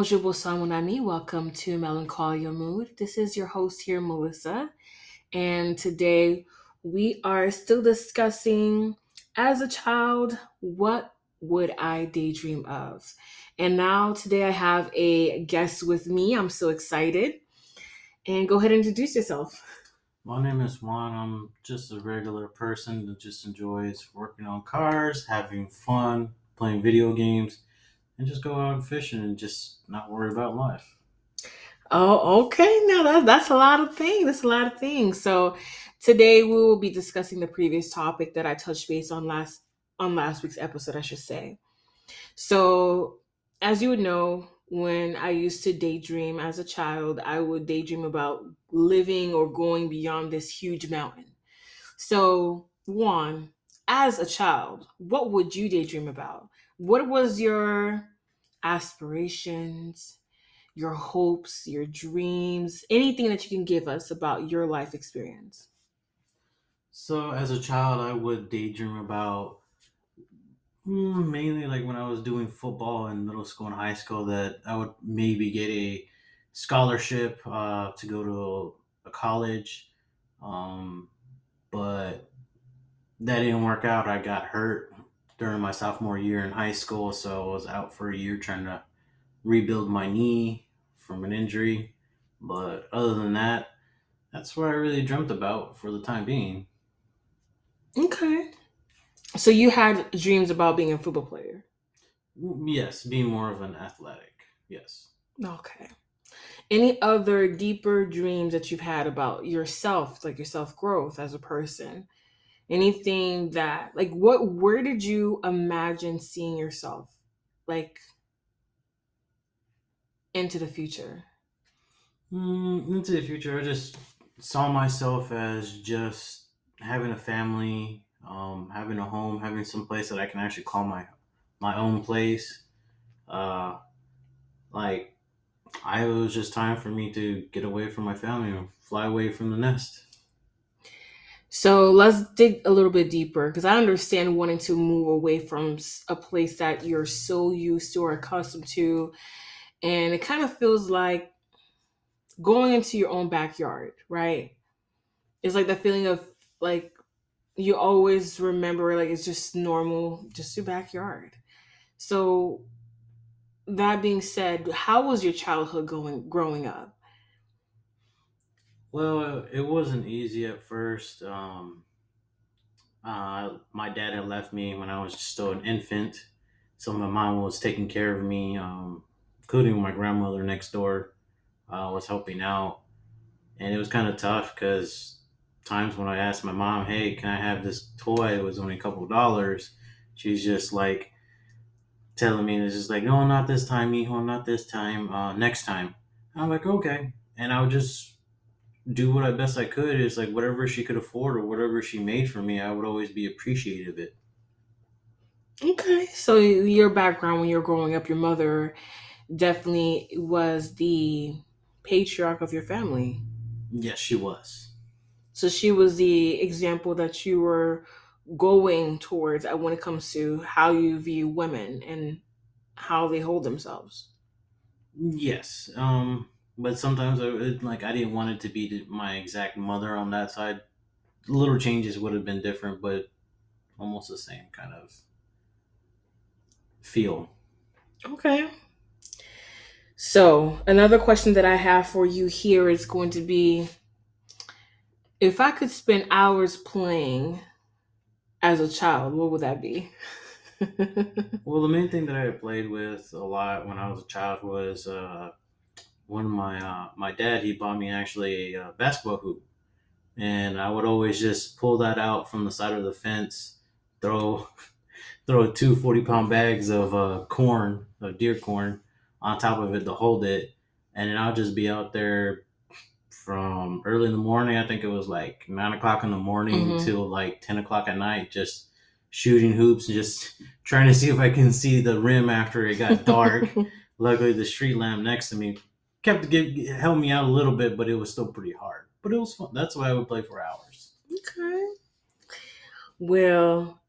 Bonjour, bonsoir, mon ami. Welcome to Melancholia Mood. This is your host here, Melissa. And today we are still discussing, as a child, what would I daydream of? And now today I have a guest with me. I'm so excited. And go ahead and introduce yourself. My name is Juan. I'm just a regular person that just enjoys working on cars, having fun, playing video games, and just go out fishing and just not worry about life. Oh, okay. Now that's that's a lot of things. That's a lot of things. So today we will be discussing the previous topic that I touched base on last on last week's episode, I should say. So as you would know, when I used to daydream as a child, I would daydream about living or going beyond this huge mountain. So, Juan, as a child, what would you daydream about? What was your aspirations, your hopes, your dreams, anything that you can give us about your life experience? So, as a child, I would daydream about mm, mainly like when I was doing football in middle school and high school that I would maybe get a scholarship uh, to go to a college. Um, but that didn't work out. I got hurt during my sophomore year in high school, so I was out for a year trying to rebuild my knee from an injury. But other than that, that's what I really dreamt about for the time being. Okay. So you had dreams about being a football player. Mm, yes, being more of an athletic. Yes. Okay. Any other deeper dreams that you've had about yourself, like your self growth as a person? Anything that, like, what, where did you imagine seeing yourself, like, into the future? Mm, into the future, I just saw myself as just having a family, um, having a home, having some place that I can actually call my my own place. Uh, like I was just time for me to get away from my family and fly away from the nest. So let's dig a little bit deeper because I understand wanting to move away from a place that you're so used to or accustomed to. And it kind of feels like going into your own backyard, right? It's like the feeling of like you always remember like it's just normal, just your backyard. So that being said, how was your childhood going growing up? Well, it wasn't easy at first. Um, uh, my dad had left me when I was still an infant, so my mom was taking care of me, um, including my grandmother next door uh, was helping out, and it was kind of tough because times when I asked my mom, "Hey, can I have this toy?" It was only a couple dollars. She's just like telling me, "It's just like, no, not this time, mijo, not this time, uh, next time." I'm like, okay, and I would just do what I best I could. Is like whatever she could afford or whatever she made for me, I would always be appreciative of it. Okay. So your background when you're growing up, your mother definitely was the patriarch of your family. Yes, she was. So she was the example that you were going towards when it comes to how you view women and how they hold themselves. Yes. Um, but sometimes I it, like I didn't want it to be my exact mother on that side. Little changes would have been different, but almost the same kind of feel. Okay. So another question that I have for you here is going to be if I could spend hours playing as a child, what would that be? Well, the main thing that I played with a lot when I was a child was uh, one of my uh, my dad. He bought me actually a uh, basketball hoop, and I would always just pull that out from the side of the fence, throw throw two 40 pound bags of uh, corn, of deer corn, on top of it to hold it, and then I'll just be out there from early in the morning. I think it was like nine o'clock in the morning Mhm. till like ten o'clock at night, just shooting hoops and just trying to see if I can see the rim after it got dark. Luckily, the street lamp next to me kept to give, held me out a little bit, but it was still pretty hard. But it was fun. That's why I would play for hours. okay. Well,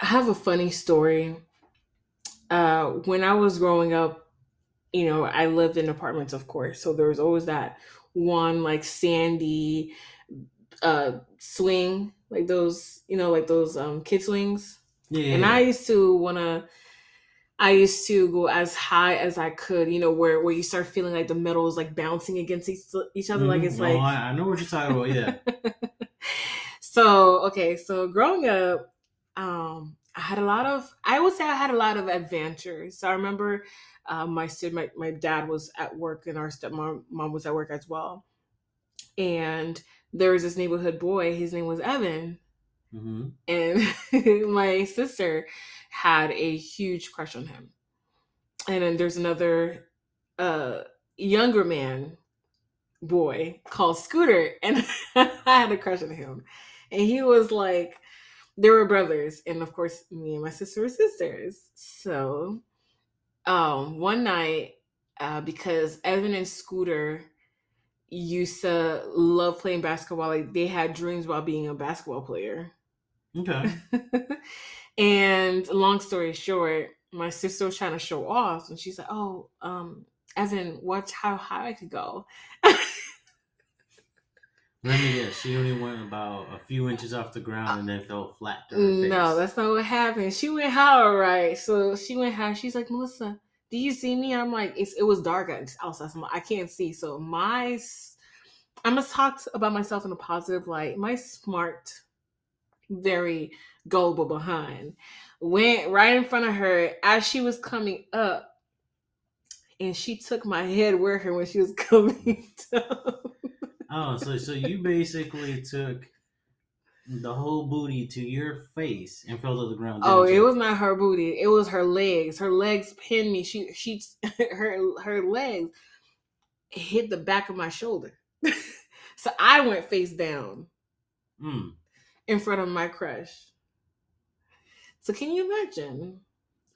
I have a funny story. Uh, when I was growing up, you know, I lived in apartments, of course, so there was always that one like sandy uh swing, like those, you know, like those um kid swings. Yeah. And I used to wanna I used to go as high as I could, you know, where where you start feeling like the metal is like bouncing against each, each other, like Mhm. it's Oh, like I, I know what you're talking about. Yeah. so okay, so growing up, um, I had a lot of I would say I had a lot of adventures. So I remember um, my my, my dad was at work and our stepmom mom was at work as well. And there was this neighborhood boy, his name was Evan. hmm And my sister had a huge crush on him. And then there's another uh younger man boy called Scooter, and I had a crush on him. And he was like, they were brothers, and of course, me and my sister were sisters. So, um, one night, uh, because Evan and Scooter used to love playing basketball, like they had dreams about being a basketball player. Okay. and long story short, my sister was trying to show off, and she's like, "Oh, um, Evan, watch how high I could go." Let me guess. She only went about a few inches off the ground and then fell flat to her face. No, that's not what happened. She went high, all right. So she went high. She's like, Melissa, do you see me? I'm like, it's, it was dark outside. So I can't see. So my, I must talk about myself in a positive light. My smart, very gullible behind went right in front of her as she was coming up. And she took my head with her when she was coming down. Oh, so so you basically took the whole booty to your face and fell to the ground. Oh, it you? was not her booty. It was her legs. Her legs pinned me. She she her her legs hit the back of my shoulder. so I went face down Mm. in front of my crush. So can you imagine?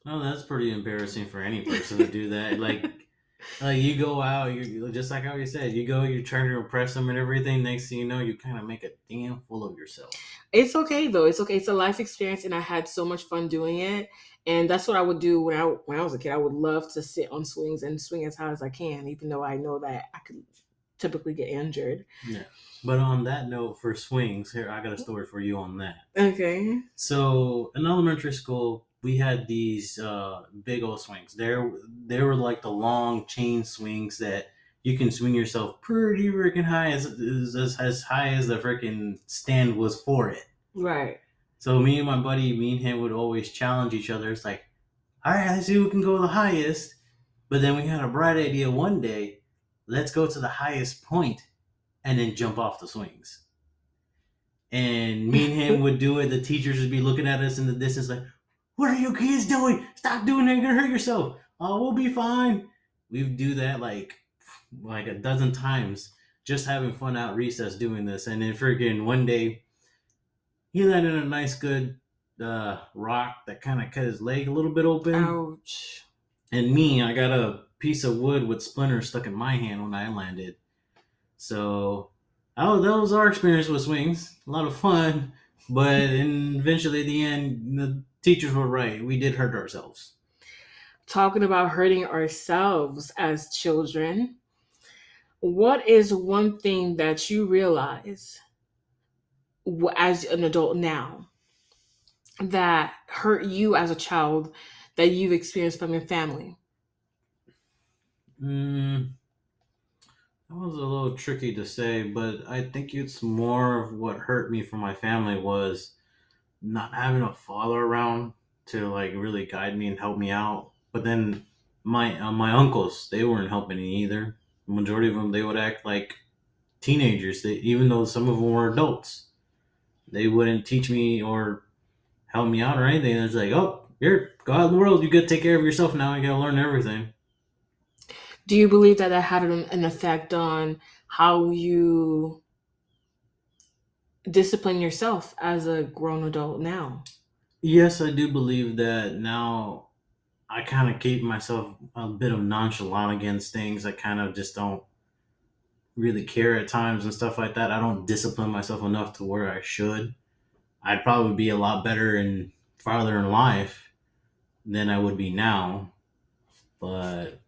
Oh, that's pretty embarrassing for any person to do that. Like, like you go out, you just like how you said, you go, you're trying to impress them and everything. Next thing you know, you kind of make a damn fool of yourself. It's okay though. It's okay. It's a life experience, and I had so much fun doing it. And that's what I would do when I when I was a kid. I would love to sit on swings and swing as high as I can, even though I know that I could typically get injured. Yeah. But on that note, for swings, here I got a story for you on that. Okay. So in elementary school, we had these uh, big old swings. There, they were like the long chain swings that you can swing yourself pretty freaking high, as, as as high as the freaking stand was for it. Right. So me and my buddy, me and him would always challenge each other. It's like, all right, let's see who can go the highest. But then we had a bright idea one day. Let's go to the highest point and then jump off the swings. And me and him would do it. The teachers would be looking at us in the distance, like, "What are you kids doing? Stop doing that! You're gonna hurt yourself." Oh, we'll be fine. We would do that like, like a dozen times, just having fun out recess doing this. And then freaking one day, he landed a nice good uh, rock that kind of cut his leg a little bit open. Ouch. And me, I got a piece of wood with splinters stuck in my hand when I landed. So oh, that was our experience with swings. A lot of fun, but eventually at the end, the teachers were right. We did hurt ourselves. Talking about hurting ourselves as children, what is one thing that you realize as an adult now that hurt you as a child that you've experienced from your family? Mm, that was a little tricky to say, but I think it's more of what hurt me from my family was not having a father around to like really guide me and help me out. But then my uh, my uncles, they weren't helping me either. The majority of them, they would act like teenagers. They, even though some of them were adults, they wouldn't teach me or help me out or anything. It's like, oh, you're go out in the world. You got to take care of yourself now. You got to learn everything. Do you believe that that had an, an effect on how you discipline yourself as a grown adult now? Yes, I do believe that now I kind of keep myself a bit of nonchalant against things. I kind of just don't really care at times and stuff like that. I don't discipline myself enough to where I should. I'd probably be a lot better and farther in life than I would be now. But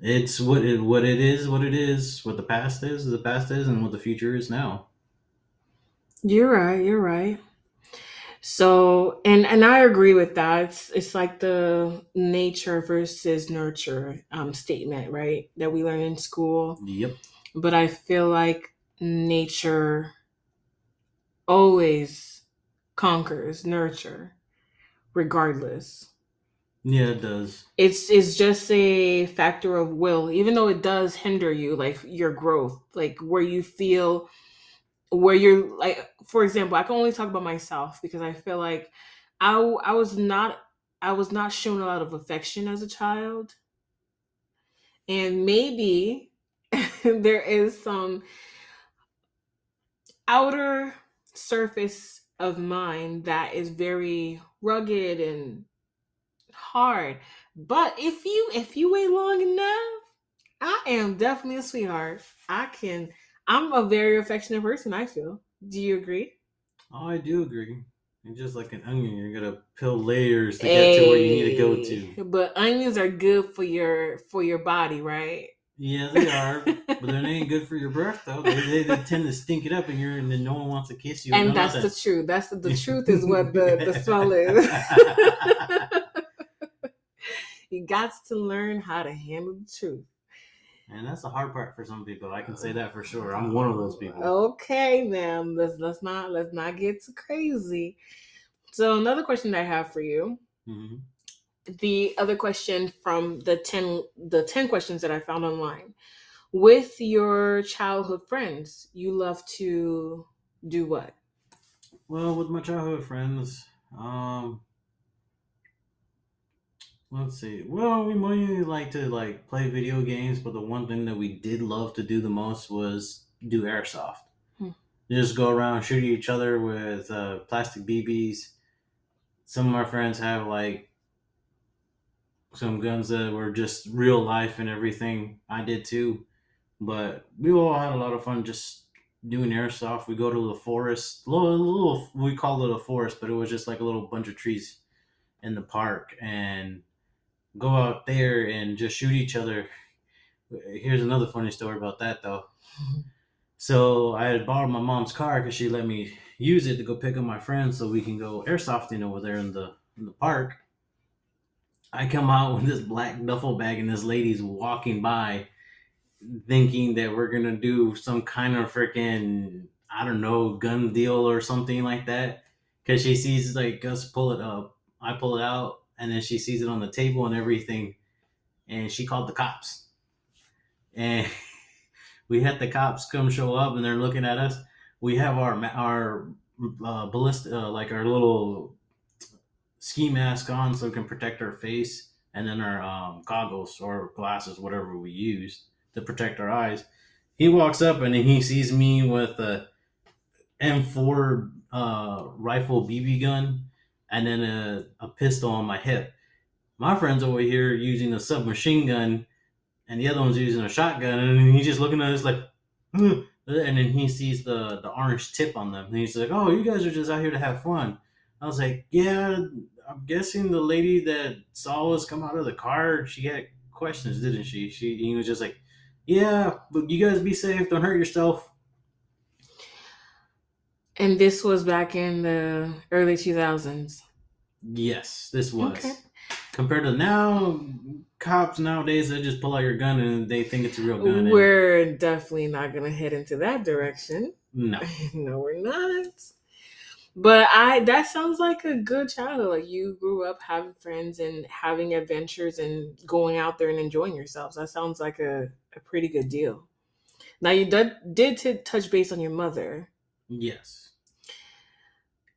it's what it what it is, what it is, what the past is, the past is, and what the future is now. You're right. You're right. So, and and I agree with that. It's it's like the nature versus nurture um, statement, right? That we learn in school. Yep. But I feel like nature always conquers nurture, regardless. Yeah, it does. It's it's just a factor of will, even though it does hinder you, like your growth, like where you feel where you're like for example i can only talk about myself because i feel like i i was not i was not shown a lot of affection as a child and maybe there is some outer surface of mine that is very rugged and hard but if you if you wait long enough i am definitely a sweetheart i can I'm a very affectionate person, I feel. Do you agree? Oh, I do agree. And just like an onion, you're gonna peel layers to get to where you need to go to. But onions are good for your for your body, right? Yeah, they are, but they ain't good for your breath though. They, they, tend to stink it up, and you're and then no one wants to kiss you. And that's the truth. That's the, the truth is what the the smell is. you got to learn how to handle the truth. And that's the hard part for some people. I can say that for sure. I'm one of those people. Okay, then let's let's not let's not get too crazy. So another question I have for you. Mm-hmm. The other question from the ten the ten questions that I found online. With your childhood friends, you love to do what? Well, with my childhood friends, um, Let's see. Well, we mainly like to like play video games, but the one thing that we did love to do the most was do airsoft. Hmm. Just go around shooting each other with uh, plastic BBs. Some of our friends have like some guns that were just real life and everything. I did too, but we all had a lot of fun just doing airsoft. We go to the forest, little, little we called it a forest, but it was just like a little bunch of trees in the park and go out there and just shoot each other. Here's another funny story about that though. So I had borrowed my mom's car because she let me use it to go pick up my friends so we can go airsofting over there in the in the park. I come out with this black duffel bag and this lady's walking by thinking that we're gonna do some kind of freaking I don't know gun deal or something like that because she sees like us pull it up. I pull it out and then she sees it on the table and everything, and she called the cops. And we had the cops come show up, and they're looking at us. We have our our uh, ballista, uh, like our little ski mask on, so we can protect our face, and then our um, goggles or glasses, whatever we use to protect our eyes. He walks up and he sees me with a M4 uh, rifle BB gun and then a, a pistol on my hip. My friend's over here using a submachine gun, and the other one's using a shotgun, and he's just looking at us like, and then he sees the the orange tip on them, and he's like, "Oh, you guys are just out here to have fun." I was like, "Yeah, I'm guessing the lady that saw us come out of the car, she had questions, didn't she?" She he was just like, "Yeah, but you guys be safe, don't hurt yourself." And this was back in the early 2000s. Yes, this was. Okay. Compared to now, cops nowadays they just pull out your gun and they think it's a real gun. We're and... definitely not going to head into that direction. No, no, we're not. But I that sounds like a good childhood. Like you grew up having friends and having adventures and going out there and enjoying yourselves. That sounds like a, a pretty good deal. Now you did did t- touch base on your mother. Yes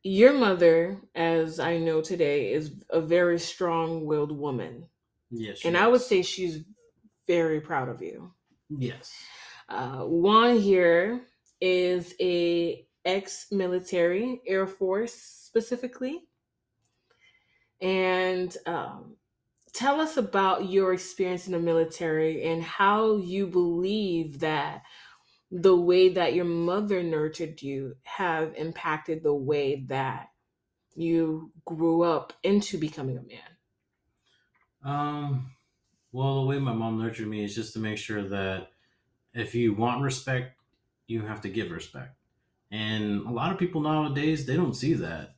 your mother, as I know today, is a very strong willed woman. Yes. And is. I would say she's very proud of you. Yes. Uh, Juan here is a ex-military, Air Force specifically. And um, tell us about your experience in the military and how you believe that the way that your mother nurtured you have impacted the way that you grew up into becoming a man? Um, Well, the way my mom nurtured me is just to make sure that if you want respect, you have to give respect. And a lot of people nowadays, they don't see that.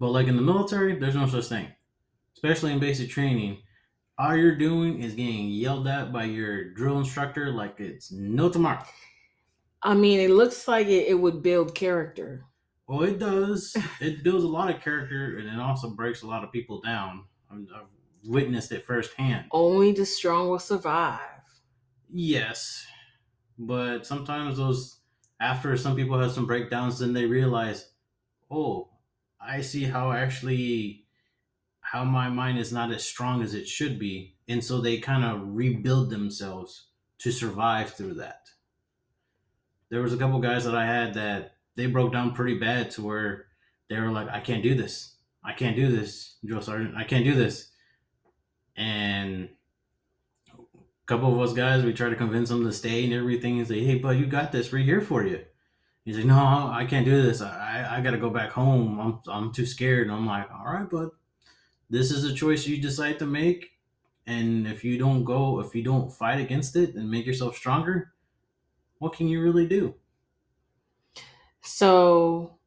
But like in the military, there's no such thing. Especially in basic training, all you're doing is getting yelled at by your drill instructor like it's no tomorrow. I mean, it looks like it, it would build character. Well, it does. It builds a lot of character, and it also breaks a lot of people down. I've witnessed it firsthand. Only the strong will survive. Yes, but sometimes those after some people have some breakdowns, then they realize, oh, I see how actually how my mind is not as strong as it should be, and so they kind of rebuild themselves to survive through that. There was a couple guys that I had that they broke down pretty bad to where they were like, I can't do this. I can't do this, drill sergeant. I can't do this. And a couple of us guys, we try to convince them to stay and everything and say, hey, bud, you got this. We're here for you. He's like, no, I can't do this. I, I got to go back home. I'm, I'm too scared. And I'm like, all right, bud, this is a choice you decide to make. And if you don't go, if you don't fight against it and make yourself stronger, what can you really do? So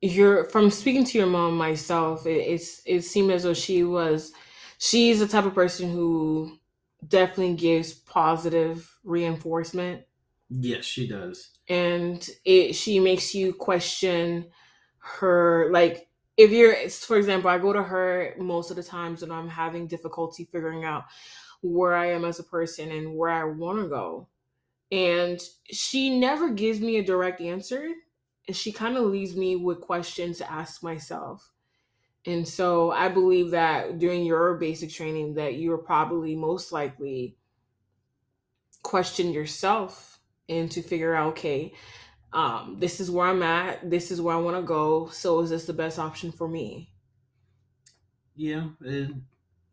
you're from speaking to your mom myself, it, it's it seemed as though she was she's the type of person who definitely gives positive reinforcement. Yes, she does. And it she makes you question her like if you're for example, I go to her most of the times when I'm having difficulty figuring out where I am as a person and where I want to go and she never gives me a direct answer and she kind of leaves me with questions to ask myself. And so i believe that during your basic training that you're probably most likely question yourself and to figure out okay um, this is where i'm at this is where i want to go so is this the best option for me? Yeah it,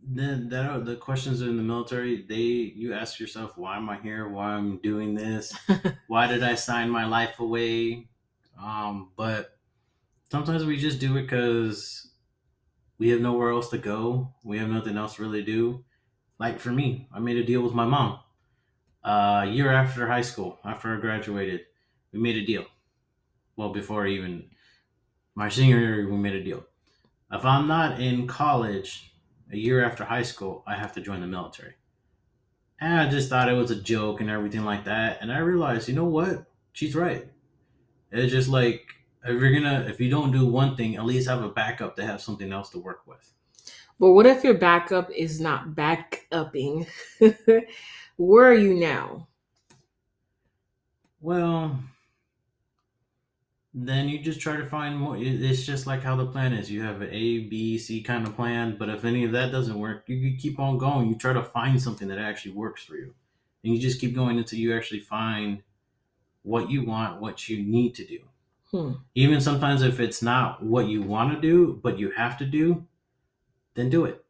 then that are the questions in the military they you ask yourself why am i here? Why i'm doing this? Why did i sign my life away? Um but sometimes we just do it because we have nowhere else to go. We have nothing else to really do. Like for me i made a deal with my mom uh, a year after high school after i graduated we made a deal. Well before even my senior year we made a deal. If i'm not in college a year after high school, I have to join the military. And I just thought it was a joke and everything like that. And I realized, you know what? She's right. It's just like if you're gonna if you don't do one thing, at least have a backup to have something else to work with. But what if your backup is not back upping? Where are you now? Well, then you just try to find more. It's just like how the plan is. You have an A, B, C kind of plan, but if any of that doesn't work, you keep on going. You try to find something that actually works for you, and you just keep going until you actually find what you want, what you need to do. Hmm. Even sometimes if it's not what you want to do, but you have to do, then do it.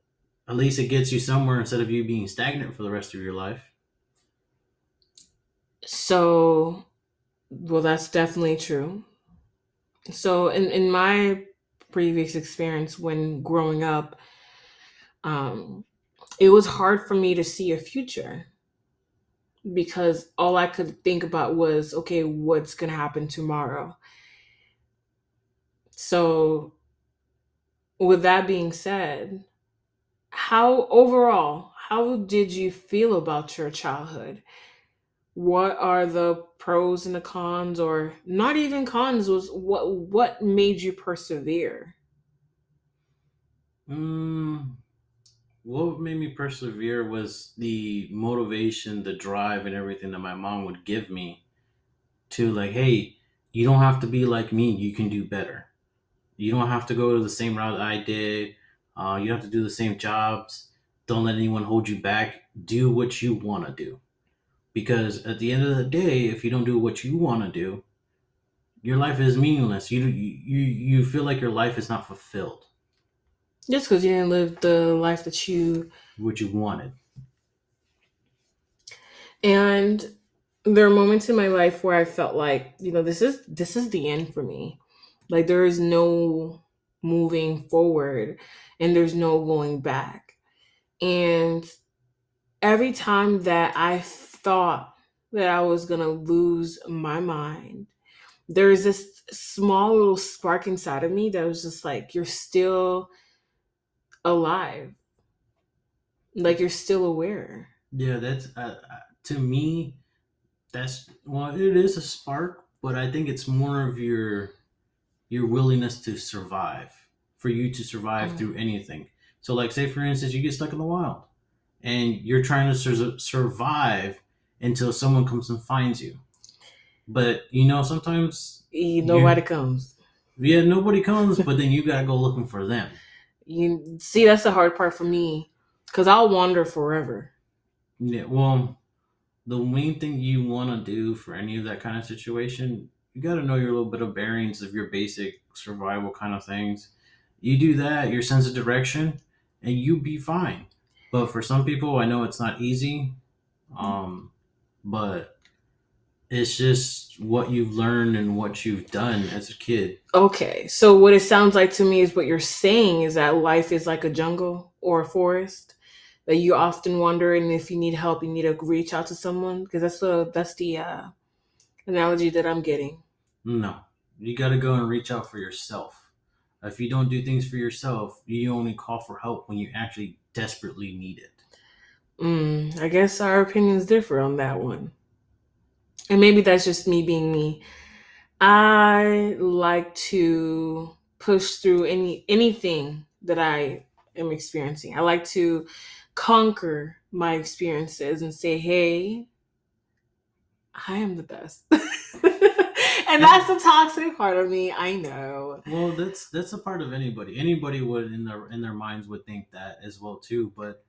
At least it gets you somewhere instead of you being stagnant for the rest of your life. So, well, that's definitely true so in, in my previous experience when growing up um, it was hard for me to see a future because all i could think about was okay what's going to happen tomorrow? So with that being said how overall how did you feel about your childhood what are the pros and the cons or not even cons was what what made you persevere? Um what made me persevere was the motivation the drive and everything that my mom would give me to like hey you don't have to be like me you can do better. You don't have to go to the same route i did uh, you have to do the same jobs. Don't let anyone hold you back. Do what you want to do because at the end of the day if you don't do what you want to do your life is meaningless. You you you feel like your life is not fulfilled. Just because you didn't live the life that you what you wanted. And there are moments in my life where i felt like you know this is this is the end for me. Like there is no moving forward and there's no going back. And every time that I thought that I was gonna lose my mind, there's this small little spark inside of me that was just like, you're still alive. Like you're still aware. Yeah, that's uh, uh, to me. That's well, it is a spark, but I think it's more of your your willingness to survive for you to survive Mm. through anything. So, like, say for instance, you get stuck in the wild, and you're trying to sur- survive until someone comes and finds you. But you know, sometimes You, nobody comes. yeah, nobody comes, but then you gotta go looking for them. You see, that's the hard part for me, because I'll wander forever. Yeah, well, the main thing you want to do for any of that kind of situation, you got to know your little bit of bearings of your basic survival kind of things. You do that, your sense of direction, and you be fine. But for some people, I know it's not easy, um, but it's just what you've learned and what you've done as a kid. Okay, so what it sounds like to me is what you're saying is that life is like a jungle or a forest that you often wonder, and if you need help, you need to reach out to someone because that's the that's the uh, analogy that I'm getting. No, you got to go and reach out for yourself. If you don't do things for yourself, you only call for help when you actually desperately need it. Mm, I guess our opinions differ on that one, and maybe that's just me being me. I like to push through any anything that I am experiencing. I like to conquer my experiences and say, "Hey, I am the best." and that's the toxic part of me. I know. Well, that's that's a part of anybody. Anybody would in their in their minds would think that as well too. But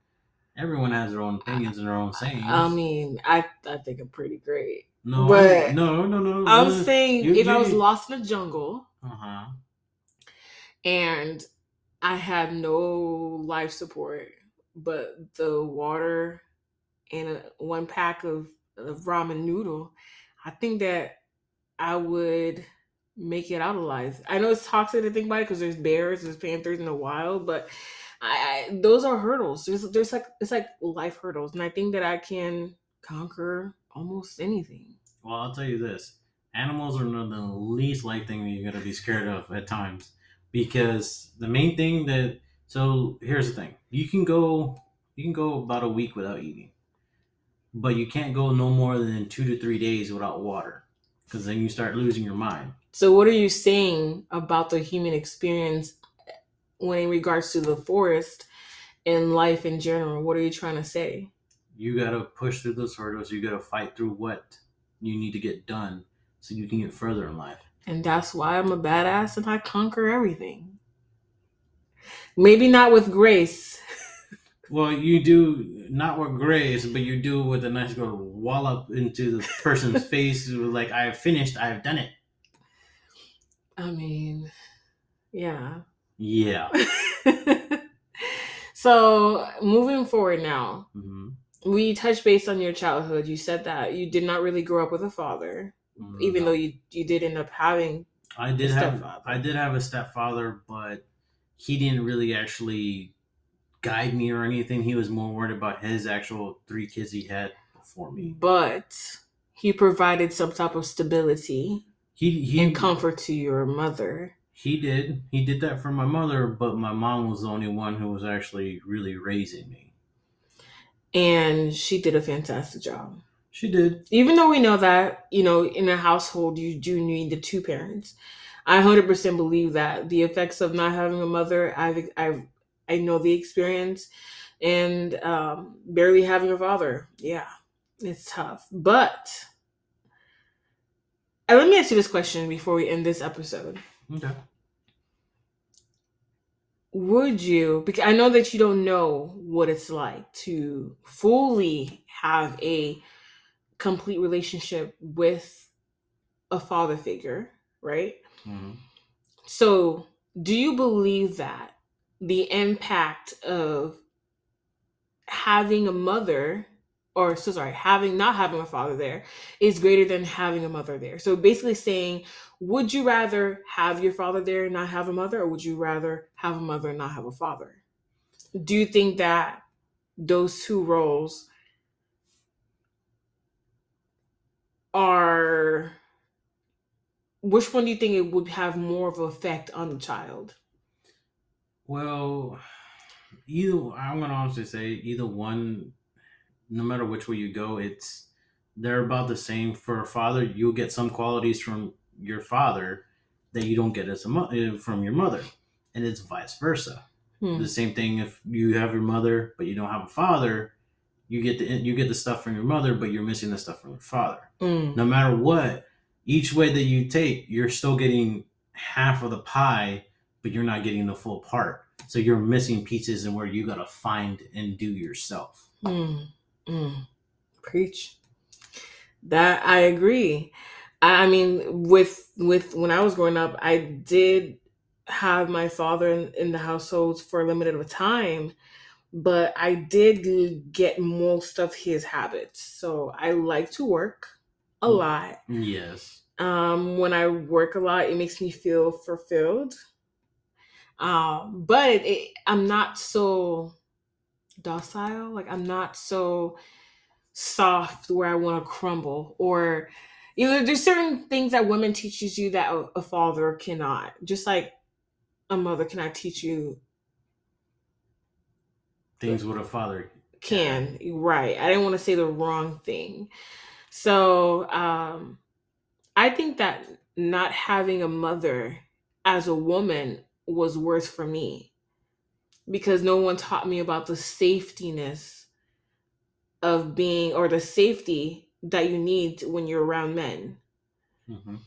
everyone has their own opinions and their own sayings. I mean, I I think I'm pretty great. no, but- no, no, no. I'm saying you- if I was lost in a jungle Uh huh. and I had no life support, but the water and a, one pack of, of ramen noodle, I think that I would make it out alive. I know it's toxic to think about it because there's bears, there's panthers in the wild, but I, I those are hurdles. There's there's like it's like life hurdles, and I think that I can conquer almost anything. Well, I'll tell you this: animals are not the least like thing that you're gonna be scared of at times, because the main thing that. So here's the thing: you can go, you can go about a week without eating, but you can't go no more than two to three days without water, because then you start losing your mind. So, what are you saying about the human experience when in regards to the forest and life in general? What are you trying to say? You gotta push through those hurdles. You gotta fight through what you need to get done, so you can get further in life. And that's why I'm a badass and I conquer everything. Maybe not with grace. Well, you do not with grace, but you do with a nice little wallop into the person's face, like I have finished, I have done it. I mean, yeah. Yeah. so, moving forward now, hmm we touched base on your childhood. You said that you did not really grow up with a father, even though you, you did end up having I did a have stepfather. I did have a stepfather, but he didn't really actually guide me or anything. He was more worried about his actual three kids he had before me. but he provided some type of stability He he and comfort to your mother. He did. He did that for my mother, but my mom was the only one who was actually really raising me. And she did a fantastic job. She did. Even though we know that, you know, in a household, you do need the two parents. I 100% believe that the effects of not having a mother, I've, I've, I know the experience, and um, barely having a father. Yeah, it's tough. But uh, let me ask you this question before we end this episode. Okay. would you because i know that you don't know what it's like to fully have a complete relationship with a father figure right Mhm. so do you believe that the impact of having a mother or so sorry, having not having a father there is greater than having a mother there. So basically saying, would you rather have your father there and not have a mother, or would you rather have a mother and not have a father? Do you think that those two roles are which one do you think it would have more of an effect on the child? Well, either I'm gonna honestly say either one no matter which way you go, it's they're about the same. For a father, you'll get some qualities from your father that you don't get as a mo- uh, from your mother, and it's vice versa. Hmm. The same thing if you have your mother but you don't have a father, you get the you get the stuff from your mother, but you're missing the stuff from your father. Mm. No matter what, each way that you take, you're still getting half of the pie, but you're not getting the full part. So you're missing pieces and where you gotta find and do yourself. Mm. Mm. Preach. That I agree. I I mean, with with when I was growing up, I did have my father in, in the household for a limited of a time, but I did get most of his habits. So I like to work a Mm. lot. Yes. Um, when I work a lot, it makes me feel fulfilled. Um, but it, it, I'm not so docile. Like I'm not so soft where I want to crumble. Or you know, there's certain things that women teaches you that a, a father cannot. Just like a mother cannot teach you Things with a father. can right i didn't want to say the wrong thing so um i think that not having a mother as a woman was worse for me because no one taught me about the safetiness of being or the safety that you need when you're around men Mhm.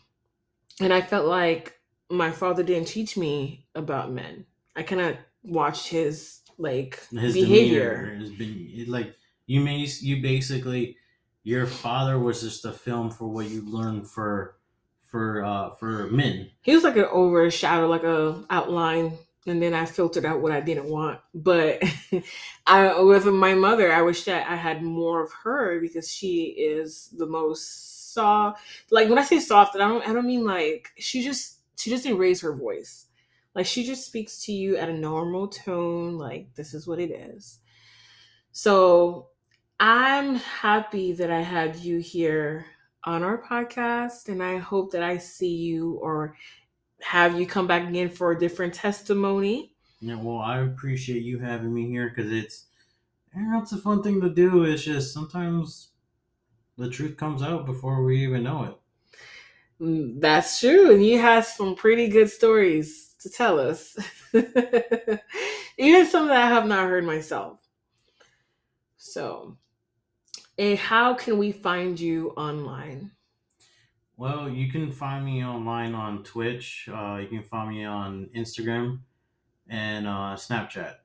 and i felt like my father didn't teach me about men i kind of watched his like His behavior has been it, like you may you basically your father was just a film for what you learned for for uh for men. he was like an overshadow, like a outline, and then I filtered out what I didn't want. But I, with my mother, I wish that I had more of her because she is the most soft. Like when I say soft, I don't, I don't mean like she just she doesn't raise her voice. Like she just speaks to you at a normal tone. Like this is what it is. So I'm happy that I had you here on our podcast, and I hope that I see you or have you come back again for a different testimony. Yeah, well, I appreciate you having me here because it's it's a fun thing to do. It's just sometimes the truth comes out before we even know it. Mm, That's true, and you have some pretty good stories to tell us. Even some that I have not heard myself. So, and how can we find you online? Well, you can find me online on Twitch. Uh, you can find me on Instagram and uh, Snapchat.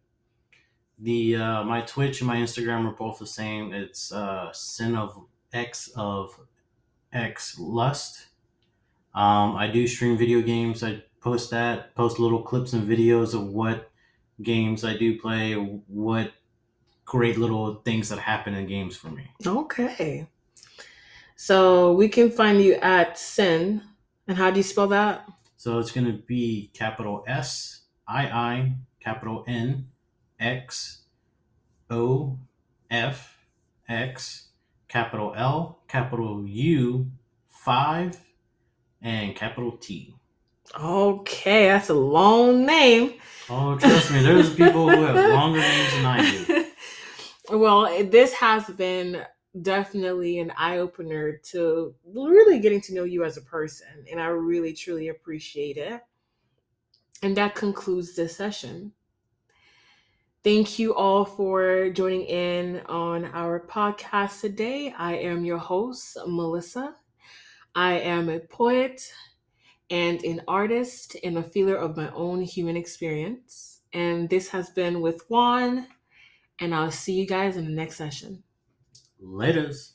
The uh, my Twitch and my Instagram are both the same. It's uh, sin of x of x lust. Um, I do stream video games. I post that, post little clips and videos of what games I do play, what great little things that happen in games for me. Okay. So we can find you at Sin. And how do you spell that? So it's going to be capital S I I capital N X O F X capital L capital U 5 and capital T. Okay, that's a long name. Oh, trust me, there's people who have longer names than I do. well, this has been definitely an eye opener to really getting to know you as a person, and I really truly appreciate it. And that concludes this session. Thank you all for joining in on our podcast today. I am your host, Melissa. I am a poet and an artist and a feeler of my own human experience. And this has been with Juan, and I'll see you guys in the next session. Laters.